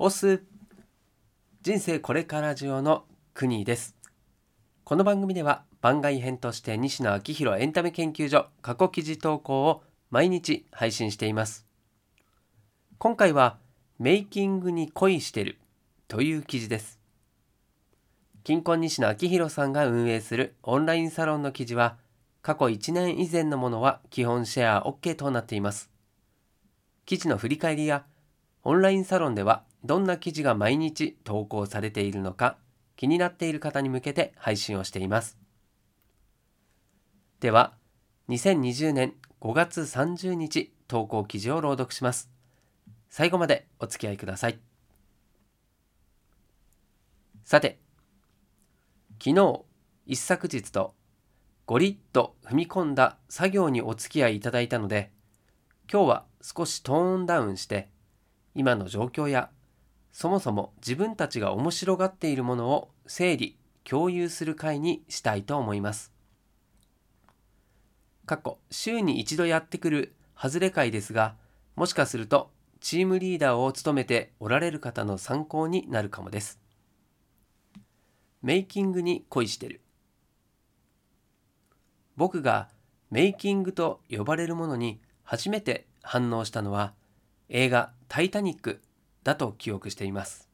オス人生これからジオの国です。この番組では番外編として西野昭弘エンタメ研究所過去記事投稿を毎日配信しています。今回はメイキングに恋してるという記事です。金婚西野昭弘さんが運営するオンラインサロンの記事は過去1年以前のものは基本シェア OK となっています。記事の振り返りやオンラインサロンではどんな記事が毎日投稿されているのか気になっている方に向けて配信をしています。では2020年5月30日投稿記事を朗読します。最後までお付き合いください。さて昨日一昨日とゴリッと踏み込んだ作業にお付き合いいただいたので今日は少しトーンダウンして今の状況やそもそも自分たちが面白がっているものを整理共有する会にしたいと思います。過去週に一度やってくる外れ会ですがもしかするとチームリーダーを務めておられる方の参考になるかもです。メイキングに恋してる。僕がメイキングと呼ばれるものに初めて反応したのは映画「タイタニック」だと記憶しています。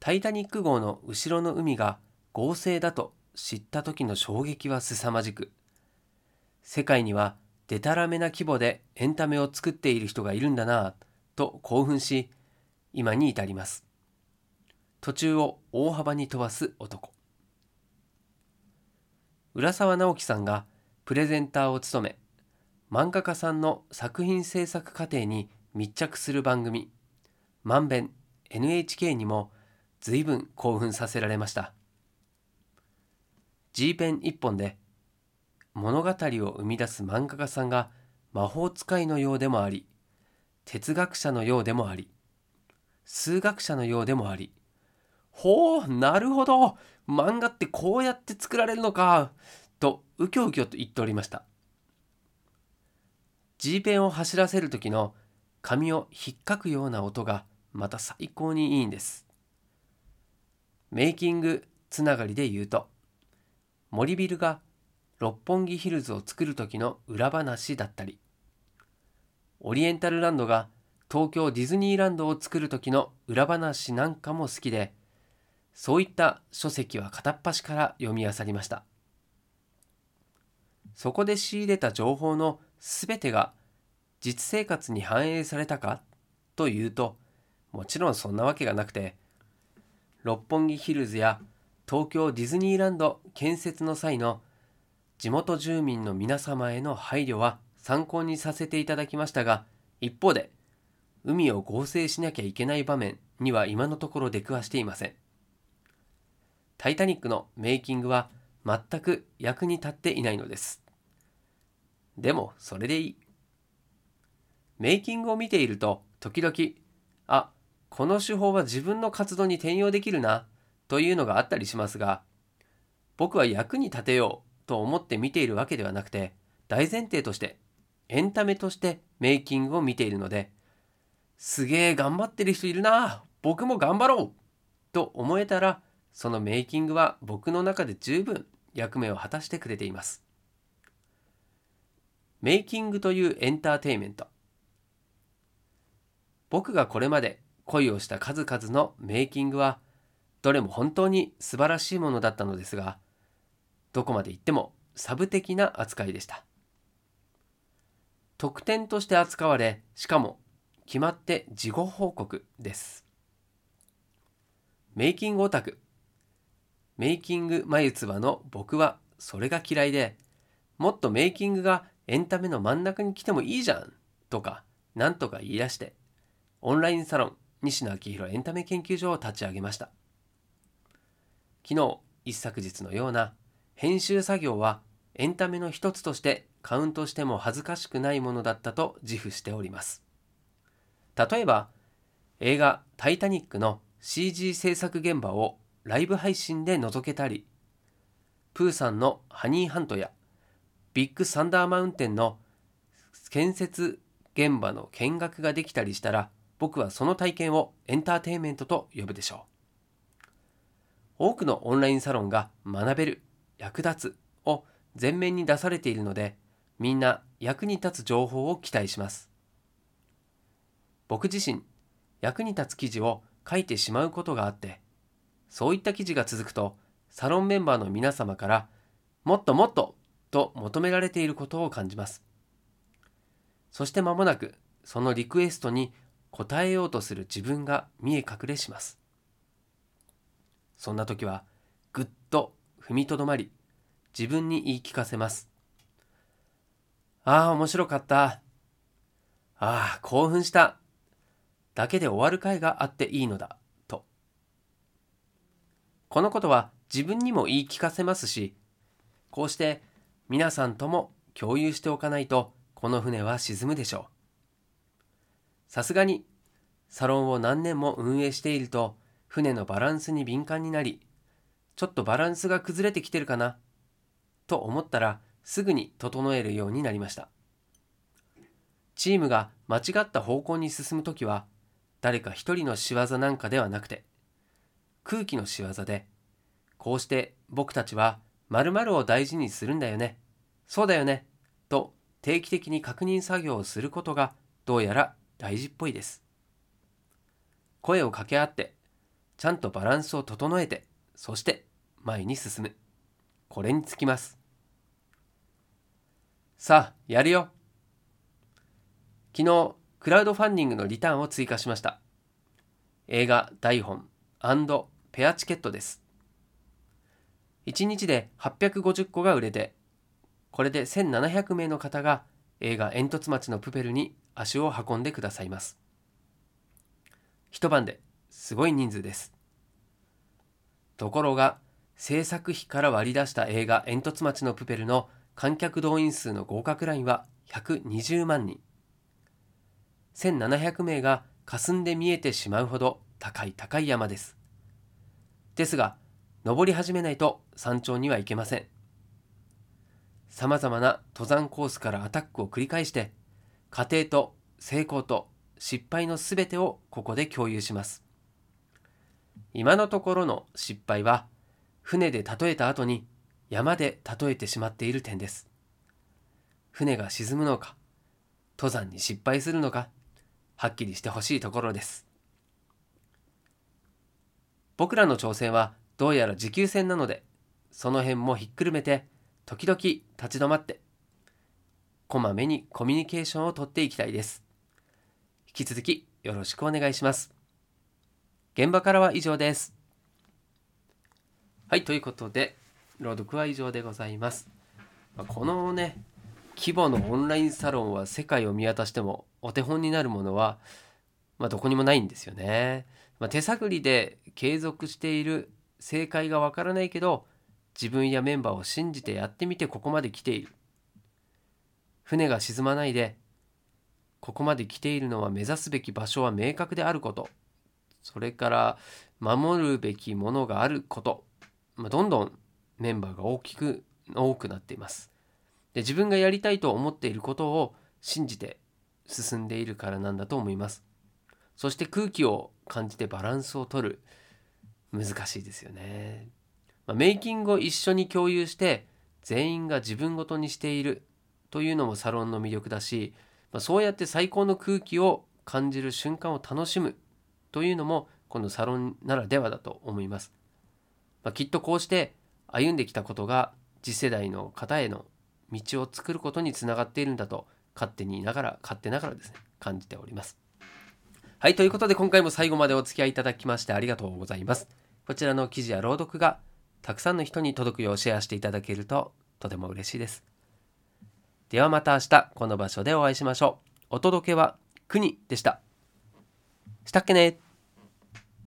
タイタニック号の後ろの海が合成だと知った時の衝撃は凄まじく。世界にはデタラメな規模でエンタメを作っている人がいるんだなぁと興奮し今に至ります。途中を大幅に飛ばす男。浦沢直樹さんがプレゼンターを務め漫画家さんの作品制作過程に密着する番組「まんべん NHK」にも随分興奮させられました。G ペン一本で物語を生み出す漫画家さんが魔法使いのようでもあり哲学者のようでもあり数学者のようでもあり。ほうなるほど。漫画ってこうやって作られるのか。とうきょうきょと言っておりました。G ペンを走らせる時の紙を引っかくような音がまた最高にいいんです。メイキングつながりで言うと森ビルが六本木ヒルズを作る時の裏話だったりオリエンタルランドが東京ディズニーランドを作る時の裏話なんかも好きでそういった書籍は片っ端から読み漁りました。そこで仕入れた情報のすべてが実生活に反映されたか？というともちろんそんなわけがなくて六本木ヒルズや東京ディズニーランド建設の際の地元住民の皆様への配慮は参考にさせていただきましたが一方で海を合成しなきゃいけない場面には今のところ出くわしていません。タイタニックのメイキングは全く役に立っていないのです。でもそれでいい。メイキングを見ていると時々あこの手法は自分の活動に転用できるなというのがあったりしますが僕は役に立てようと思って見ているわけではなくて大前提としてエンタメとしてメイキングを見ているのですげえ頑張ってる人いるな僕も頑張ろうと思えたらそのメイキングは僕の中で十分役目を果たしてくれています。メイキングというエンターテイメント。僕がこれまで恋をした数々のメイキングはどれも本当に素晴らしいものだったのですがどこまで行ってもサブ的な扱いでした。特典として扱われしかも決まって事後報告です。メイキングオタク。メイキング眉唾の僕はそれが嫌いでもっとメイキングがエンタメの真ん中に来てもいいじゃんとかなんとか言い出してオンラインサロン西野昭弘エンタメ研究所を立ち上げました。昨日一昨日のような編集作業はエンタメの一つとしてカウントしても恥ずかしくないものだったと自負しております。例えば映画「タイタニック」の CG 制作現場をライブ配信で覗けたりプーさんのハニーハントやビッグサンダーマウンテンの建設現場の見学ができたりしたら僕はその体験をエンターテインメントと呼ぶでしょう。多くのオンラインサロンが学べる、役立つを前面に出されているので、みんな役に立つ情報を期待します。僕自身、役に立つ記事を書いてしまうことがあって、そういった記事が続くと、サロンメンバーの皆様から、もっともっとと求められていることを感じます。そして間もなく、そのリクエストに応えようとする自分が見え隠れします。そんな時は、ぐっと踏みとどまり、自分に言い聞かせます。ああ、面白かった。ああ、興奮した。だけで終わる回があっていいのだ、と。このことは自分にも言い聞かせますし、こうして皆さんとも共有しておかないと、この船は沈むでしょう。さすがに、サロンを何年も運営していると、船のバランスに敏感になり、ちょっとバランスが崩れてきてるかな、と思ったら、すぐに整えるようになりました。チームが間違った方向に進むときは、誰か一人の仕業なんかではなくて、空気の仕業で、こうして僕たちは〇〇を大事にするんだよね。そうだよね。と定期的に確認作業をすることがどうやら大事っぽいです。声を掛け合って、ちゃんとバランスを整えて、そして前に進む。これにつきます。さあ、やるよ。昨日、クラウドファンディングのリターンを追加しました。映画台本ペアチケットです。1日で850個が売れて、これで1700名の方が映画煙突町のプペルに足を運んでくださいます。一晩ですごい人数です。ところが、制作費から割り出した映画煙突町のプペルの観客動員数の合格ラインは120万人。1700名が霞んで見えてしまうほど高い高い山です。ですが、登り始めないと山頂には行けません。様々な登山コースからアタックを繰り返して、過程と成功と失敗のすべてをここで共有します。今のところの失敗は、船で例えた後に山で例えてしまっている点です。船が沈むのか、登山に失敗するのか、はっきりしてほしいところです。僕らの挑戦はどうやら持久戦なので、その辺もひっくるめて、時々立ち止まって、こまめにコミュニケーションをとっていきたいです。引き続きよろしくお願いします。現場からは以上です。はい、ということで、朗読は以上でございます。このね、規模のオンラインサロンは世界を見渡してもお手本になるものは、まあ、どこにもないんですよね。まあ、手探りで継続している正解がわからないけど自分やメンバーを信じてやってみてここまで来ている。船が沈まないでここまで来ているのは目指すべき場所は明確であること。それから守るべきものがあること、まあ、どんどんメンバーが大きく多くなっています。で自分がやりたいと思っていることを信じて進んでいるからなんだと思います。そして空気を感じてバランスをとる。難しいですよね、まあ、メイキングを一緒に共有して全員が自分ごとにしている。というのもサロンの魅力だし、まあ、そうやって最高の空気を感じる瞬間を楽しむというのもこのサロンならではだと思います、まあ、きっとこうして歩んできたことが次世代の方への道を作ることにつながっているんだと勝手にいながら勝手ながらですね感じております。はいということで今回も最後までお付き合いいただきましてありがとうございます。こちらの記事や朗読がたくさんの人に届くようシェアしていただけるととても嬉しいです。ではまた明日この場所でお会いしましょう。お届けは国でした。したっけね。